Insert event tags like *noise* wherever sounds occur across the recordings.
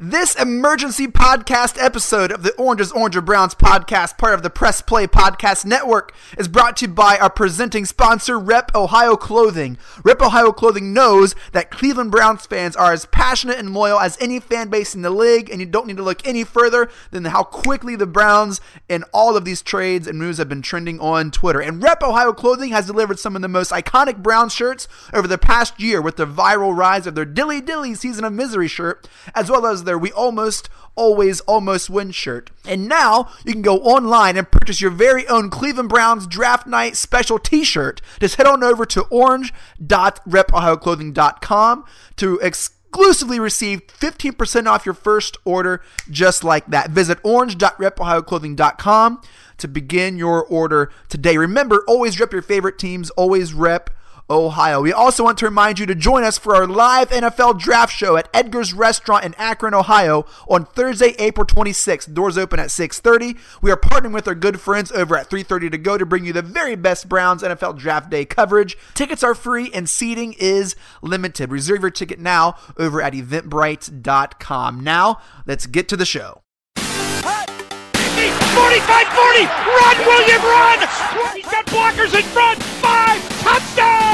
This emergency podcast episode of the Oranges, Orange or Browns podcast, part of the Press Play Podcast Network, is brought to you by our presenting sponsor, Rep Ohio Clothing. Rep Ohio Clothing knows that Cleveland Browns fans are as passionate and loyal as any fan base in the league, and you don't need to look any further than how quickly the Browns and all of these trades and moves have been trending on Twitter. And Rep Ohio Clothing has delivered some of the most iconic Brown shirts over the past year with the viral rise of their Dilly Dilly Season of Misery shirt, as well as their We Almost Always Almost Win shirt. And now you can go online and purchase your very own Cleveland Browns Draft Night special t shirt. Just head on over to orange.repohioclothing.com to exclusively receive 15% off your first order just like that. Visit orange.repohioclothing.com to begin your order today. Remember, always rep your favorite teams, always rep Ohio. We also want to remind you to join us for our live NFL draft show at Edgar's Restaurant in Akron, Ohio on Thursday, April 26th. Doors open at 6:30. We are partnering with our good friends over at 330 to go to bring you the very best Browns NFL draft day coverage. Tickets are free and seating is limited. Reserve your ticket now over at eventbrite.com. Now, let's get to the show. 45 40. Run, William, run. He's got blockers in front. Five. Touchdown.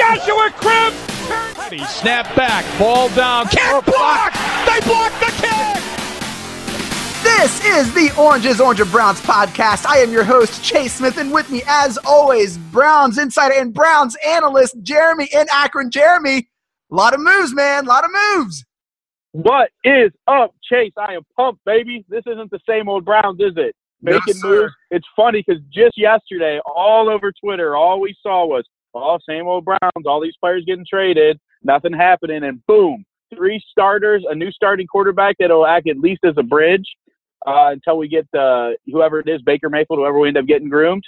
Joshua Cribbs. Snap back. Ball down. Can't block. They block the kick. This is the Oranges, Orange and Browns podcast. I am your host, Chase Smith, and with me, as always, Browns insider and Browns analyst, Jeremy in Akron. Jeremy, a lot of moves, man. A lot of moves. What is up, Chase? I am pumped, baby. This isn't the same old Browns, is it? Making no, moves. It's funny because just yesterday, all over Twitter, all we saw was, oh, same old Browns, all these players getting traded, nothing happening, and boom, three starters, a new starting quarterback that'll act at least as a bridge uh, until we get uh, whoever it is, Baker Mayfield, whoever we end up getting groomed.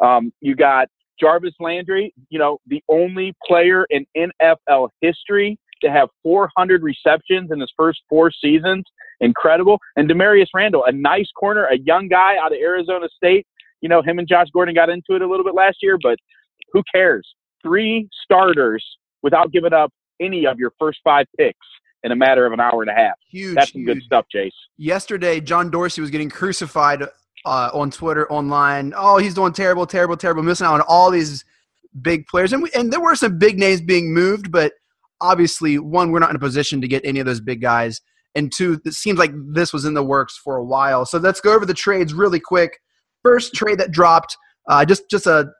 Um, you got Jarvis Landry, you know, the only player in NFL history to have 400 receptions in his first four seasons. Incredible. And Damarious Randall, a nice corner, a young guy out of Arizona State. You know, him and Josh Gordon got into it a little bit last year, but who cares? Three starters without giving up any of your first five picks in a matter of an hour and a half. Huge. That's some huge. good stuff, Chase. Yesterday, John Dorsey was getting crucified uh, on Twitter, online. Oh, he's doing terrible, terrible, terrible, missing out on all these big players. And, we, and there were some big names being moved, but obviously, one, we're not in a position to get any of those big guys. And two, it seems like this was in the works for a while. So let's go over the trades really quick. First trade that dropped uh, just just a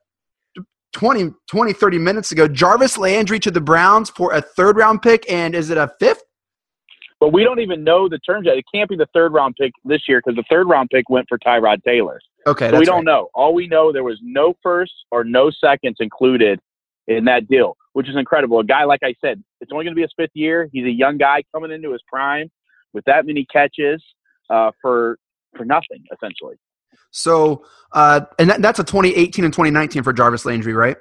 20, 20, 30 minutes ago. Jarvis Landry to the Browns for a third round pick. And is it a fifth? But we don't even know the terms yet. It can't be the third round pick this year because the third round pick went for Tyrod Taylor. Okay. So we don't right. know. All we know there was no first or no seconds included in that deal, which is incredible. A guy like I said, it's only going to be his fifth year. He's a young guy coming into his prime with that many catches uh, for for nothing essentially. So, uh, and that, that's a 2018 and 2019 for Jarvis Landry, right?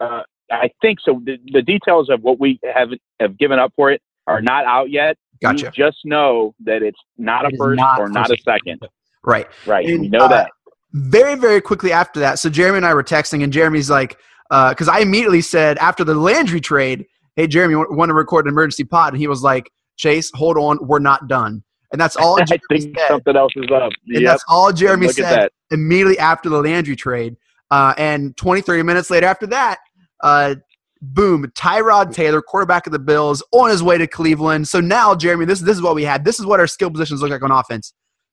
Uh, I think so. The, the details of what we have have given up for it are not out yet. Gotcha. We just know that it's not It a is first not or not a first. second. Right. Right. And, we know uh, that. very very quickly after that so jeremy and i were texting and jeremy's like because i immediately said after the landry trade hey jeremy want to record an emergency pod and he was like chase hold on we're not done and that's all *laughs* I jeremy think said. something else is up. and Yep. that's all jeremy said immediately after the landry trade. Uh, and 20 30 minutes later after that uh, boom tyrod taylor quarterback of the bills on his way to cleveland. So now jeremy this, this is what we had. This is what our skill positions look like on offense.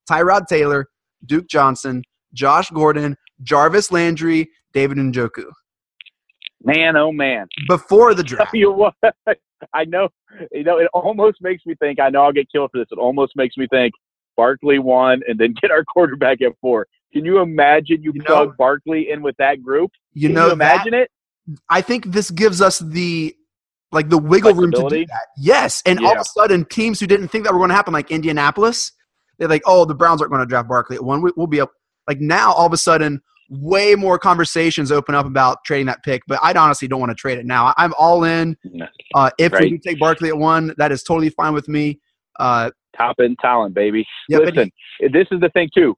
Tyrod taylor duke johnson josh gordon jarvis landry david njoku. Man, oh man. before the draft. Tell *laughs* you what, I know. You know, it almost makes me think. I know I'll get killed for this. It almost makes me think Barkley won, and then *laughs* get our quarterback at four. Can you imagine you, You know- plug Barkley in with that group? you Can know you imagine it? i think this gives us the like the wiggle room to do that yes and all of a sudden teams who didn't think that were going to happen like indianapolis they're like oh the browns aren't going to draft barkley at one we, we'll be up like now all of a sudden way more conversations open up about trading that pick but i honestly don't want to trade it now I'm all in. Uh, if we do take Barkley at one, that is totally fine with me. Uh, Top end talent, baby. yeah, Listen, this is the thing too.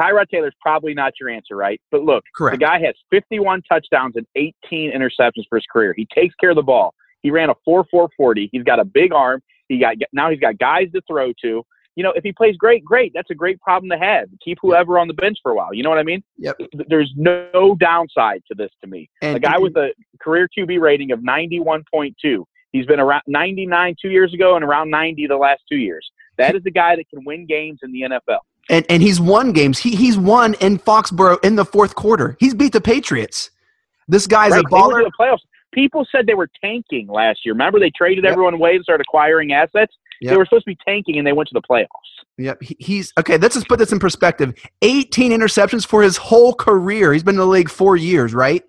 Tyrod Taylor's probably not your answer, right? But look, correct. the guy has 51 touchdowns and 18 interceptions for his career. He takes care of the ball. He ran a 4 4 40. He's got a big arm. He got now he's got guys to throw to. You know, if he plays great, great. That's a great problem to have. Keep whoever on the bench for a while. You know what I mean? Yep. There's no downside to this to me. And a guy with a career QB rating of 91.2. He's been around 99 two years ago and around 90 the last two years. That is the guy that can win games in the NFL. and and he's won games. He he's won in Foxborough in the fourth quarter. He's beat the Patriots. This guy's Right, a 'cause they went baller. to the playoffs. People said they were tanking last year. Remember, they traded Yep. everyone away and started acquiring assets. Yep. They were supposed to be tanking, and they went to the playoffs. Yep, he- he's okay. Let's just put this in perspective. 18 interceptions for his whole career. He's been in the league four years, right?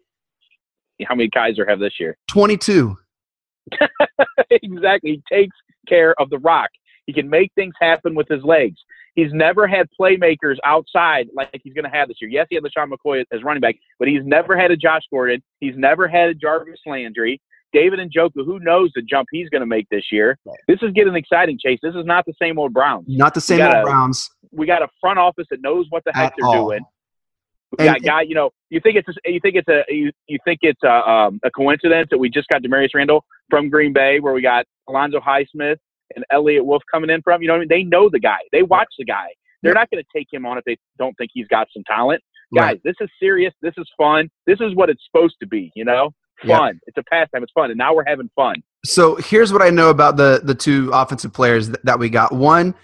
How many Kizer have this year? 22. *laughs* exactly. He takes care of the rock. He can make things happen with his legs. He's never had playmakers outside like he's going to have this year. Yes, he had LeSean McCoy as running back, but he's never had a Josh Gordon. He's never had a Jarvis Landry. David and Njoku, who knows the jump he's going to make this year? This is getting exciting, Chase. This is not the same old Browns. Not the same old gotta- Browns. We got a front office that knows what the heck At they're all. doing. We got And- guy, you know, you think it's a, you think it's a you, you think it's a, um, a coincidence that we just got Damarious Randall from Green Bay, where we got Alonzo Highsmith and Eliot Wolf coming in from. You know, what I mean, they know the guy. They watch the guy. They're not going to take him on if they don't think he's got some talent. Guys, Right. this is serious. This is fun. This is what it's supposed to be. You know, fun. It's a pastime. It's fun, and now we're having fun. So here's what I know about the the two offensive players th- that we got. One,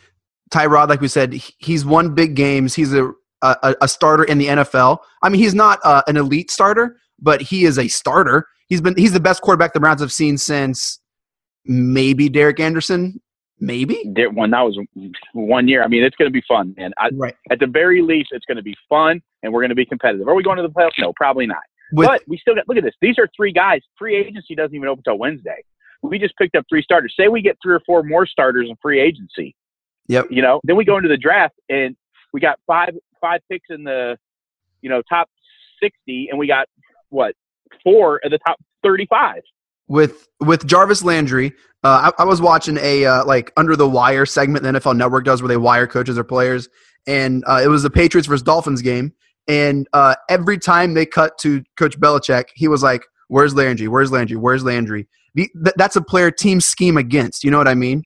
Tyrod, like we said, he's won big games. He's a a, a starter in the NFL. I mean, he's not uh, an elite starter, but he is a starter. He's been he's the best quarterback the Browns have seen since maybe Derek Anderson, maybe. One that was one year. I mean, it's going to be fun, man. I, Right. at the very least, it's going to be fun, and we're going to be competitive. Are we going to the playoffs? No, probably not. With but we still got look at this. These are three guys. Free agency doesn't even open until Wednesday. We just picked up three starters. Say we get three or four more starters in free agency. Yep. You know, then we go into the draft and we got five five picks in the you know top sixty, and we got what four of the top thirty five. With with Jarvis Landry, uh, I, I was watching a uh, like under the wire segment the NFL Network does where they wire coaches or players, and uh, it was the Patriots versus Dolphins game, and uh, every time they cut to Coach Belichick, he was like, "Where's Landry? Where's Landry? Where's Landry?" The, th- that's a player team scheme against. You know what I mean?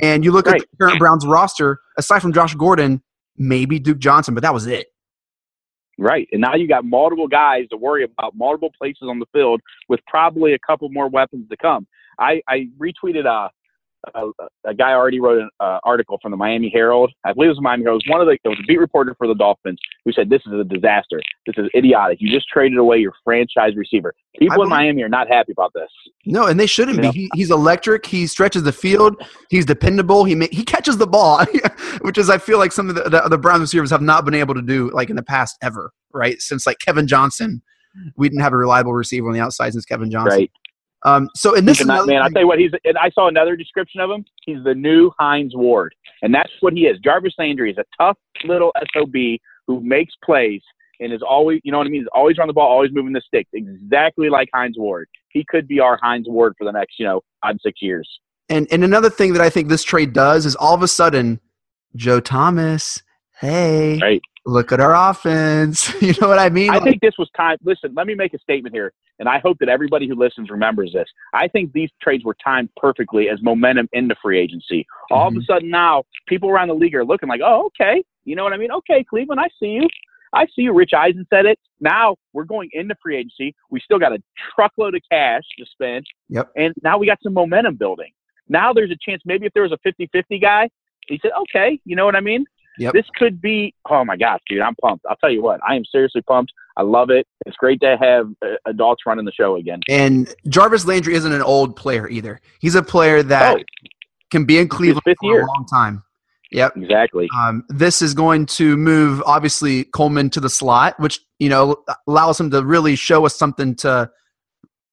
And you look at the current Browns roster, aside from Josh Gordon, maybe Duke Johnson, but that was it. Right. And now you got multiple guys to worry about, multiple places on the field with probably a couple more weapons to come. I, I retweeted a, a, a guy already wrote an uh, article from the Miami Herald. I believe it was Miami Herald. It was one of the, it was a beat reporter for the Dolphins who said, This is a disaster. This is idiotic. You just traded away your franchise receiver. People in Miami are not happy about this. No, and they shouldn't Yeah. be. He, he's electric. He stretches the field. He's dependable. He ma- he catches the ball, *laughs* which is I feel like some of the, the the Browns receivers have not been able to do like in the past ever, right? Since like Kevin Johnson, we didn't have a reliable receiver on the outside since Kevin Johnson. Right. Um. So in this He's is a nut, another man. I'll tell you what, he's and I saw another description of him. He's the new Hines Ward. And that's what he is. Jarvis Landry is a tough little SOB who makes plays and is always you know what I mean, is always on the ball, always moving the stick. Exactly like Hines Ward. He could be our Hines Ward for the next, you know, five, six years. and and another thing that I think this trade does is all of a sudden, Joe Thomas, hey, Right. Look at our offense. *laughs* you know what I mean? I think this was time. Listen, let me make a statement here, and I hope that everybody who listens remembers this. I think these trades were timed perfectly as momentum into free agency. All of a mm-hmm. sudden now, people around the league are looking like, oh, okay. You know what I mean? Okay, Cleveland, I see you. I see you. Rich Eisen said it. Now we're going into free agency. We still got a truckload of cash to spend. Yep. And now we got some momentum building. Now there's a chance maybe if there was a 50 50 guy, he said, okay, you know what I mean? Yep. This could be, oh my gosh, dude, I'm pumped. I'll tell you what, I am seriously pumped. I love it. It's great to have uh, adults running the show again. And Jarvis Landry isn't an old player either. He's a player that Oh, can be in Cleveland for year. a long time. Yep. exactly. Um, this is going to move obviously Coleman to the slot, which you know allows him to really show us something to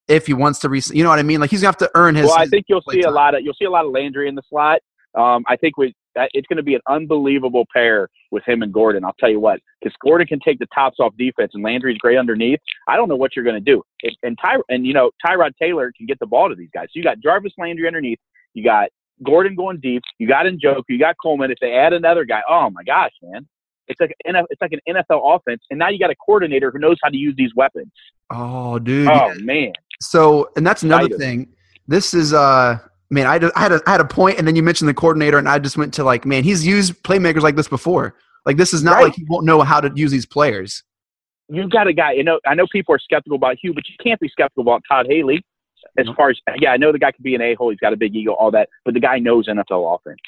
if he wants to. Re- you know what I mean? Like he's gonna have to earn his. Well, I think you'll see a lot of you'll see a lot of Landry in the slot. Um, I think we that- it's going to be an unbelievable pair with him and Gordon. I'll tell you what, because Gordon can take the tops off defense and Landry's great underneath. I don't know what you're going to do. And Ty and you know Tyrod Taylor can get the ball to these guys. So you got Jarvis Landry underneath. You got Gordon going deep. You got Njoku. You got Coleman. If they add another guy, oh my gosh, man. It's like an it's like an NFL offense, and now you got a coordinator who knows how to use these weapons. oh, dude. Oh man, So, and that's another thing. This is uh man, I, I had a I had a point, and then you mentioned the coordinator, and I just went to like, man, he's used playmakers like this before. Like this is not Right. like he won't know how to use these players. You've got a guy. You know, I know people are skeptical about Hugh, but you can't be skeptical about Todd Haley. As far as yeah, I know the guy could be an a hole. He's got a big ego, all that, but the guy knows NFL offense.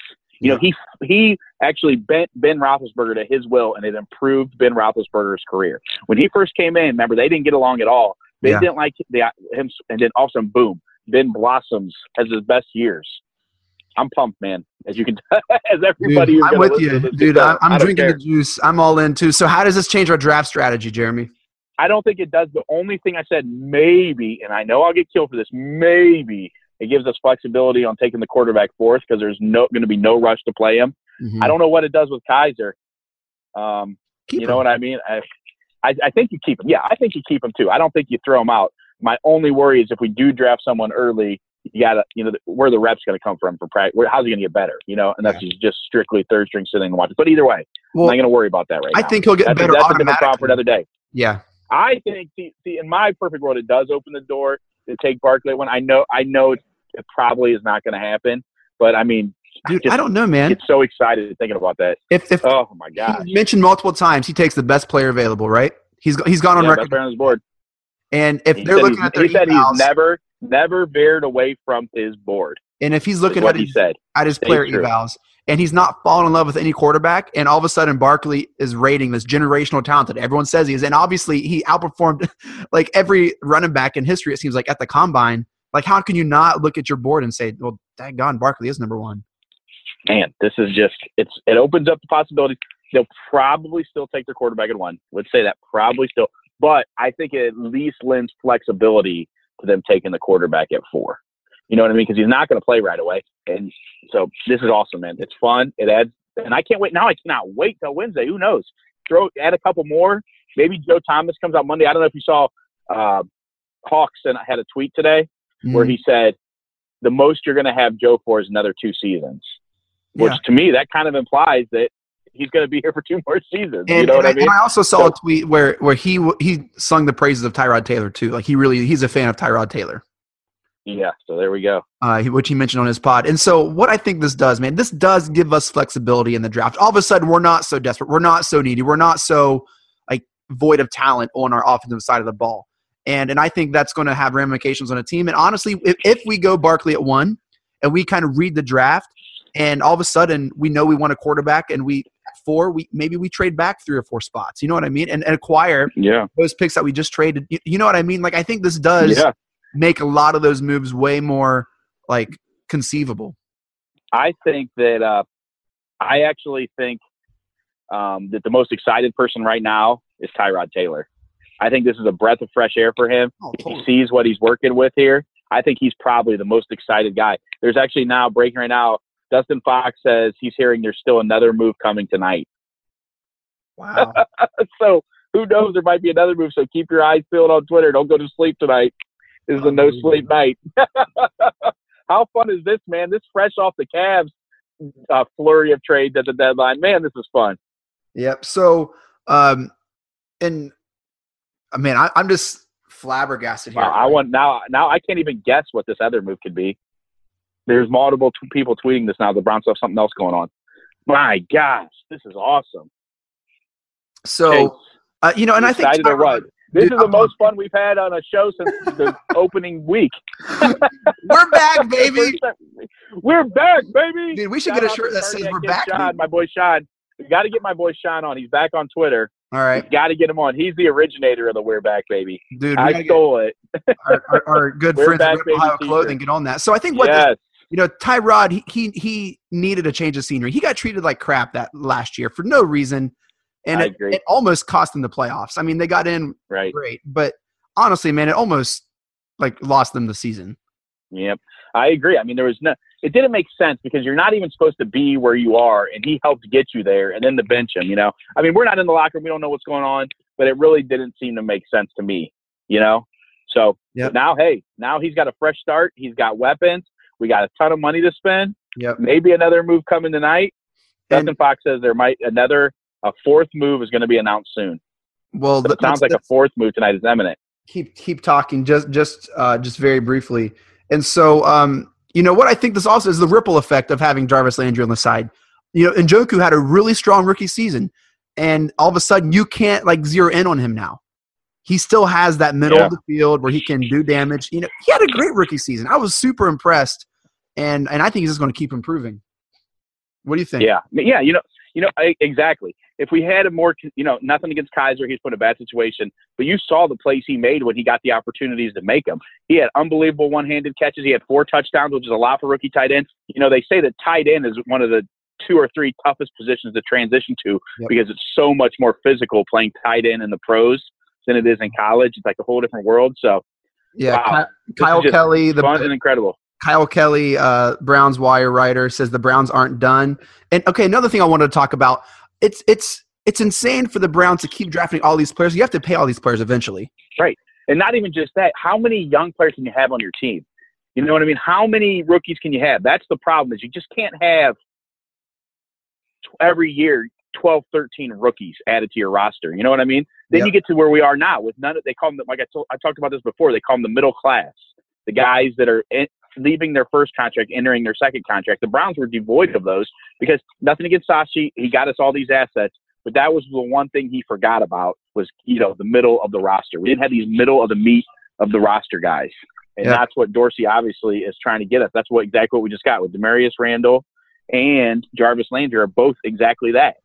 You know, he he actually bent Ben Roethlisberger to his will, and it improved Ben Roethlisberger's career. When he first came in, remember they didn't get along at all. They Yeah. didn't like the him, and then all of a sudden, boom, Ben blossoms has his best years. I'm pumped, man. As you can, *laughs* as everybody. Dude, I'm with you, dude. can I'm. I I'm drinking care. the juice. I'm all in too. So how does this change our draft strategy, Jeremy? I don't think it does. The only thing I said maybe, and I know I'll get killed for this, maybe it gives us flexibility on taking the quarterback fourth because there's no going to be no rush to play him. Mhm. I don't know what it does with Kizer. Um, Keep you know him. what I mean? I, I, I think you keep him. Yeah, I think you keep him too. I don't think you throw him out. My only worry is if we do draft someone early, you got to, you know, where the reps going to come from for practice. Where, how's he going to get better? You know, and that's just strictly third string sitting and watching. But either way, Well, I'm not going to worry about that right I now. I think he'll get that's, better that's a different problem for another day. Yeah, I think see, see in my perfect world it does open the door to take Barkley one. I know I know it, it probably is not going to happen, but I mean, dude. just I don't know, man. get so excited thinking about that. If if Oh my god, mentioned multiple times, he takes the best player available, right? He's he's gone on yeah, best record, player on his board. And if He they're looking at their he said evals, he's never never veered away from his board. and if he's looking at he his, said. at his player evals, and he's not falling in love with any quarterback, and all of a sudden Barkley is rating this generational talent that everyone says he is, and obviously he outperformed *laughs* like every running back in history. It seems like at the combine. Like, how can you not look at your board and say, "Well, daggone, Barkley is number one"? Man, this is just it's it opens up the possibility. They'll probably still take their quarterback at one. Let's say that probably still, but I think it at least lends flexibility to them taking the quarterback at four. You know what I mean? Because he's not going to play right away, and so this is awesome, man. It's fun. It adds, and I can't wait. Now I cannot wait till Wednesday. Who knows? Throw add a couple more. Maybe Joe Thomas comes out Monday. I don't know if you saw uh, Hawks and had a tweet today where Mm, he said the most you're going to have Joe for is another two seasons, which Yeah. to me that kind of implies that he's going to be here for two more seasons. And, you know what and I mean? I also saw So- a tweet where where he he sung the praises of Tyrod Taylor too. Like he really he's a fan of Tyrod Taylor. yeah. So there we go. uh, he- which he mentioned on his pod. And so, what I think this does, man, this does give us flexibility in the draft. All of a sudden, we're not so desperate. We're not so needy. We're not so like void of talent on our offensive side of the ball. And and I think that's going to have ramifications on a team. And honestly, if, if we go Barkley at one, and we kind of read the draft, and all of a sudden we know we want a quarterback, and we four, we maybe we trade back three or four spots. You know what I mean? And, and acquire Yeah. those picks that we just traded. You, you know what I mean? Like I think this does Yeah. make a lot of those moves way more like conceivable. I think that uh, I actually think um, that the most excited person right now is Tyrod Taylor. I think this is a breath of fresh air for him. Oh, If he sees what he's working with here, I think he's probably the most excited guy. There's actually now breaking right now. Dustin Fox says he's hearing there's still another move coming tonight. Wow. *laughs* so who knows? There might be another move. So keep your eyes peeled on Twitter. Don't go to sleep tonight. This is a no sleep night. *laughs* How fun is this, man? This fresh off the Cavs uh, flurry of trades at the deadline. Man, this is fun. yep. So, um, and I mean, I, I'm just flabbergasted here. Wow, I want now. Now I can't even guess what this other move could be. There's multiple t- people tweeting this now. The Browns have something else going on. My gosh, this is awesome. so, uh, you know, and I think or what? This Dude, is the I'm most fun we've had on a show since the *laughs* opening week. *laughs* we're back, baby. *laughs* We're back, baby. Dude, we should Shout get a shirt that says we're back, Sean, my boy Sean. We got to get my boy Sean on. He's back on Twitter. All right, Got to get him on. He's the originator of the We're Back, baby. dude. I get stole it. our, our, our good friends at back, Rip baby Ohio. Clothing get on that. So I think what this yes. You know, Tyrod, he, he he needed a change of scenery. He got treated like crap that last year for no reason, and it, it almost cost them the playoffs. I mean, they got in Right. great, but honestly, man, it almost like lost them the season. Yep. I agree. I mean, there was no, it didn't make sense because you're not even supposed to be where you are, and he helped get you there, and then to bench him, you know? I mean, we're not in the locker room. We don't know what's going on, but it really didn't seem to make sense to me, you know? So Yep. now, hey, now he's got a fresh start. He's got weapons. We got a ton of money to spend. Yep. Maybe another move coming tonight. And- Dustin Fox says there might another, a fourth move is going to be announced soon. Well, But it sounds like a fourth move tonight is imminent. keep keep talking just just uh, just very briefly. And so, um, you know what I think this also is the ripple effect of having Jarvis Landry on the side. You know, Njoku had a really strong rookie season, and all of a sudden you can't like zero in on him now. He still has that middle Yeah. of the field where he can do damage. You know, he had a great rookie season. I was super impressed, and and I think he's just going to keep improving. What do you think? Yeah, yeah. You know, you know I, exactly. If we had a more, you know, nothing against Kizer, he's put in a bad situation. But you saw the plays he made when he got the opportunities to make them. He had unbelievable one-handed catches. He had four touchdowns, which is a lot for rookie tight ends. You know, they say that tight end is one of the two or three toughest positions to transition to Yep. because it's so much more physical playing tight end in the pros than it is in college. It's like a whole different world. So yeah. Wow. Ky- Kyle Kelly, the fun and incredible. Kyle Kelly, uh, Browns wire writer, says the Browns aren't done. And okay, another thing I wanted to talk about it's it's it's insane for the Browns to keep drafting all these players. You have to pay all these players eventually. Right, and not even just that, how many young players can you have on your team? You know what I mean? How many rookies can you have? That's the problem is you just can't have every year 12, 13 rookies added to your roster. You know what I mean? Then Yep. you get to where we are now with none of, they call them, like I, told, I talked about this before, they call them the middle class, the guys that are in, leaving their first contract, entering their second contract. The Browns were devoid of those because nothing against Sashi. He got us all these assets, but that was the one thing he forgot about was, you know, the middle of the roster. We didn't have these middle of the meat of the roster guys. And Yeah. that's what Dorsey obviously is trying to get us. That's what exactly what we just got with Damarious Randall and Jarvis Landry are both exactly that.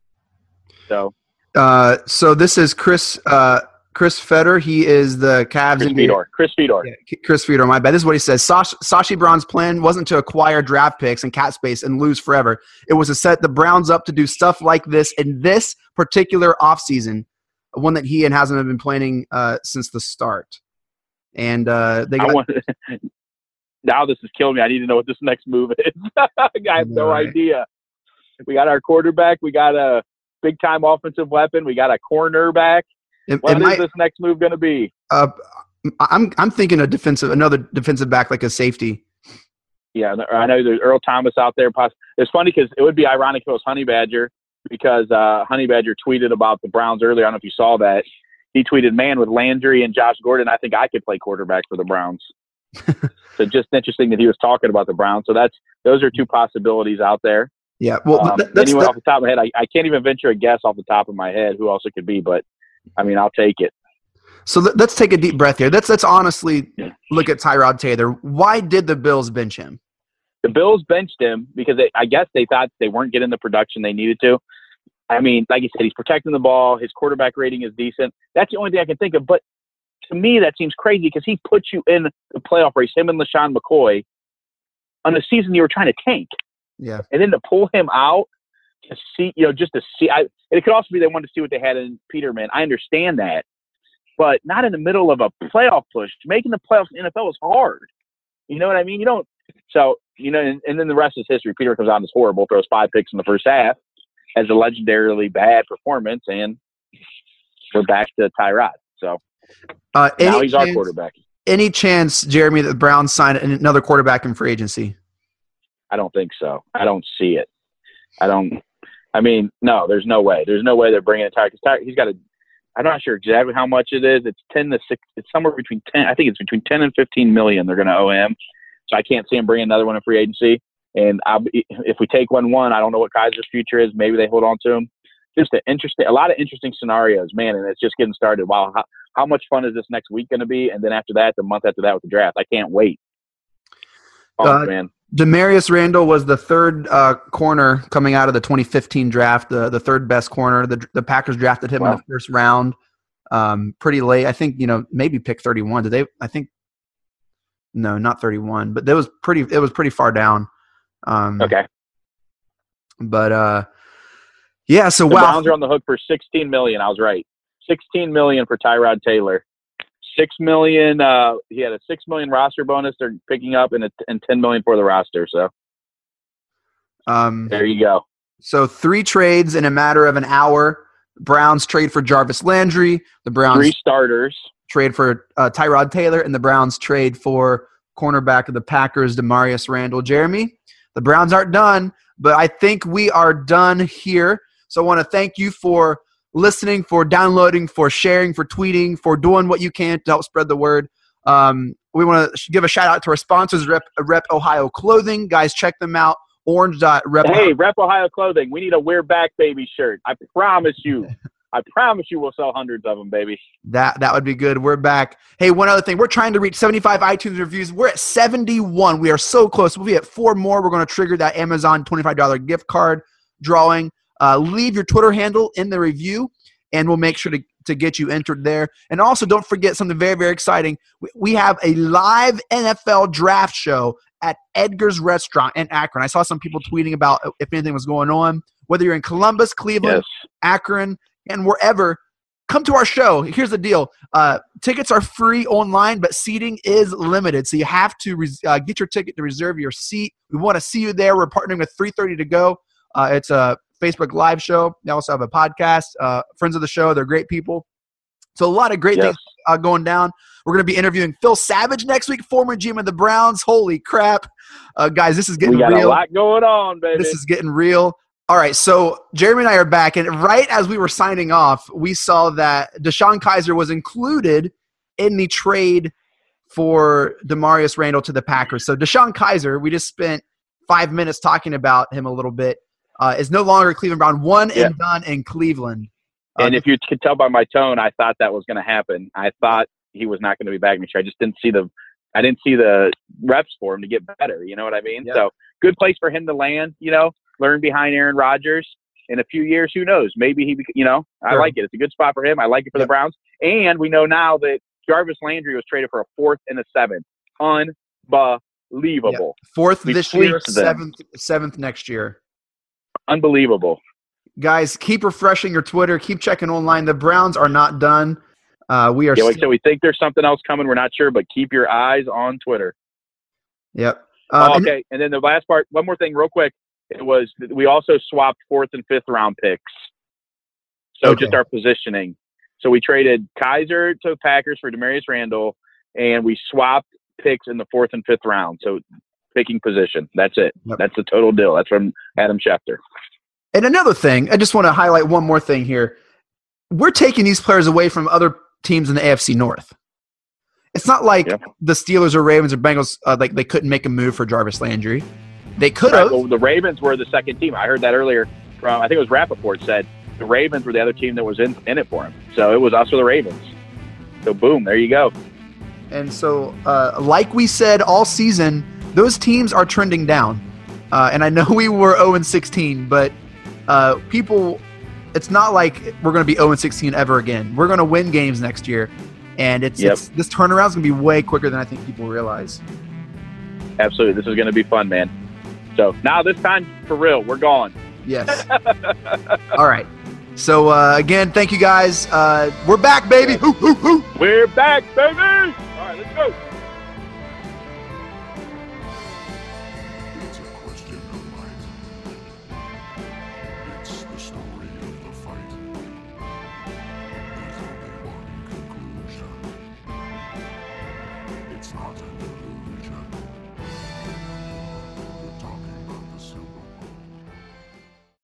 So Uh, so this is Chris uh, Chris Feder. He is the Cavs Chris Fedor, Chris Fedor. Yeah, Chris Fedor, my bad. This is what he says. Sash, Sashi Brown's plan wasn't to acquire draft picks and cap space and lose forever. It was to set the Browns up to do stuff like this in this particular offseason, one that he and hasn't been planning uh, since the start. And uh, they got want. *laughs* now this is killing me. I need to know what this next move is. *laughs* I have no Right. idea. We got our quarterback. We got a big time offensive weapon. We got a cornerback. it, What it is might, this next move going to be? uh, I'm I'm thinking a defensive another defensive back like a safety. Yeah, I know there's Earl Thomas out there. It's funny because it would be ironic if it was Honey Badger because uh, Honey Badger tweeted about the Browns earlier. I don't know if you saw that. He tweeted, "Man, with Landry and Josh Gordon, I think I could play quarterback for the Browns." *laughs* so just interesting that he was talking about the Browns. So that's those are two possibilities out there. Yeah. Well, Um, that's anyway, that- off the top of my head, I, I can't even venture a guess off the top of my head who else it could be, but I mean, I'll take it. so let, let's take a deep breath here. Let's let's honestly Yeah. look at Tyrod Taylor. Why did the Bills bench him? The Bills benched him because they, I guess they thought they weren't getting the production they needed to. I mean, like you said, he's protecting the ball. His quarterback rating is decent. That's the only thing I can think of. But to me, that seems crazy because he put you in the playoff race, him and LeSean McCoy, on a season you were trying to tank. Yeah. And then to pull him out to see, you know, just to see. I, and it could also be they wanted to see what they had in Peterman. I understand that. But not in the middle of a playoff push. Making the playoffs in the NFL is hard. You know what I mean? You don't. So, you know, and, and then the rest is history. Peter comes out and is horrible, throws five picks in the first half, has a legendarily bad performance, and we're back to Tyrod. So Uh, now any he's our chance- quarterback. Any chance, Jeremy, that the Browns sign another quarterback in free agency? I don't think so. I don't see it. I don't. I mean, no, there's no way. There's no way they're bringing in Tyler. 'cause Tyler he's got a. I'm not sure exactly how much it is. It's ten to six. It's somewhere between ten. I think it's between ten and fifteen million. They're going to owe him. So I can't see him bringing another one in free agency. And I'll be, if we take one one, I don't know what Kizer's future is. Maybe they hold on to him. Just an interesting, a lot of interesting scenarios, man. And it's just getting started. Wow, how, how much fun is this next week going to be? And then after that, the month after that with the draft, I can't wait. Oh Uh, man, Damarious Randall was the third uh, corner coming out of the 2015 draft, the, the third best corner. The, the Packers drafted him in the first round, um, pretty late. I think you know maybe pick 31. Did they? I think no, not 31, but that was pretty. It was pretty far down. Um, okay. but uh, yeah. So The wow, Browns are on the hook for 16 million. I was right. 16 million for Tyrod Taylor. Six million. Uh, he had a six million roster bonus. They're picking up, and a, and 10 million for the roster. So um, there you go. so three trades in a matter of an hour. Browns trade for Jarvis Landry. The Browns Three starters. trade for uh, Tyrod Taylor, and the Browns trade for cornerback of the Packers, Damarious Randall. Jeremy, the Browns aren't done, but I think we are done here. So I want to thank you for listening, for downloading, for sharing, for tweeting, for doing what you can to help spread the word. Um, we want to give a shout out to our sponsors, Rep, Rep Ohio Clothing. Guys, check them out. Orange.rep. Hey, Rep Ohio Clothing. We need a We're Back Baby shirt. I promise you. *laughs* I promise you we'll sell hundreds of them, baby. That that would be good. We're back. Hey, one other thing. We're trying to reach 75 iTunes reviews. We're at 71. We are so close. We'll be at four more. We're going to trigger that Amazon $25 gift card drawing. Uh, leave your Twitter handle in the review, and we'll make sure to, to get you entered there. And also, don't forget something very, very exciting. We, we have a live NFL draft show at Edgar's Restaurant in Akron. I saw some people tweeting about if anything was going on. Whether you're in Columbus, Cleveland, Yes. Akron, and wherever, come to our show. Here's the deal: uh, tickets are free online, but seating is limited, so you have to res- uh, get your ticket to reserve your seat. We want to see you there. We're partnering with 3:30 to go. Uh, it's a Facebook Live show. They also have a podcast. Uh, friends of the show, they're great people. So a lot of great Yes. things uh, going down. We're going to be interviewing Phil Savage next week, former GM of the Browns. Holy crap, uh, guys! This is getting We got real a lot going on, baby. this is getting real. All right, so Jeremy and I are back, and right as we were signing off, we saw that DeShone Kizer was included in the trade for Damarious Randall to the Packers. So DeShone Kizer, we just spent five minutes talking about him a little bit, uh, is no longer Cleveland Brown, one Yeah. and done in Cleveland. Uh, and if you could tell by my tone, I thought that was going to happen. I thought he was not going to be back next year. I just didn't see the, I didn't see the reps for him to get better. You know what I mean? Yeah. So good place for him to land. You know, learn behind Aaron Rodgers. In a few years, who knows? Maybe he, you know, I Sure. like it. It's a good spot for him. I like it for Yep. the Browns. And we know now that Jarvis Landry was traded for a fourth and a seventh. Unbelievable. fourth we this year, them. seventh, seventh next year. Unbelievable. Guys, keep refreshing your Twitter. Keep checking online. The Browns are not done. Uh, we are. Yeah, like still- said, we think there's something else coming. We're not sure, but keep your eyes on Twitter. yep. Um, okay, and then the last part, one more thing, real quick. It was we also swapped fourth and fifth round picks. So Okay. just our positioning. So we traded Kizer to Packers for Damarious Randall, and we swapped picks in the fourth and fifth round. So picking position. That's it. Yep. That's the total deal. That's from Adam Schefter. And another thing, I just want to highlight one more thing here. We're taking these players away from other teams in the AFC North. It's not like Yeah. the Steelers or Ravens or Bengals uh, like they couldn't make a move for Jarvis Landry. They could Right, have. well, the Ravens were the second team. I heard that earlier. From I think it was Rapoport said the Ravens were the other team that was in, in it for him. So it was us or the Ravens. So boom, there you go. And so, uh, like we said all season, those teams are trending down. Uh, and I know *laughs* we were 0 and 16, but uh, people, it's not like we're going to be 0 and 16 ever again. We're going to win games next year, and it's, Yep. it's this turnaround's going to be way quicker than I think people realize. Absolutely, this is going to be fun, man. So now this time for real, we're gone. Yes. *laughs* all right. So uh, again, thank you guys. Uh, we're back, baby. Hoo, hoo, hoo. We're back, baby. All right, let's go.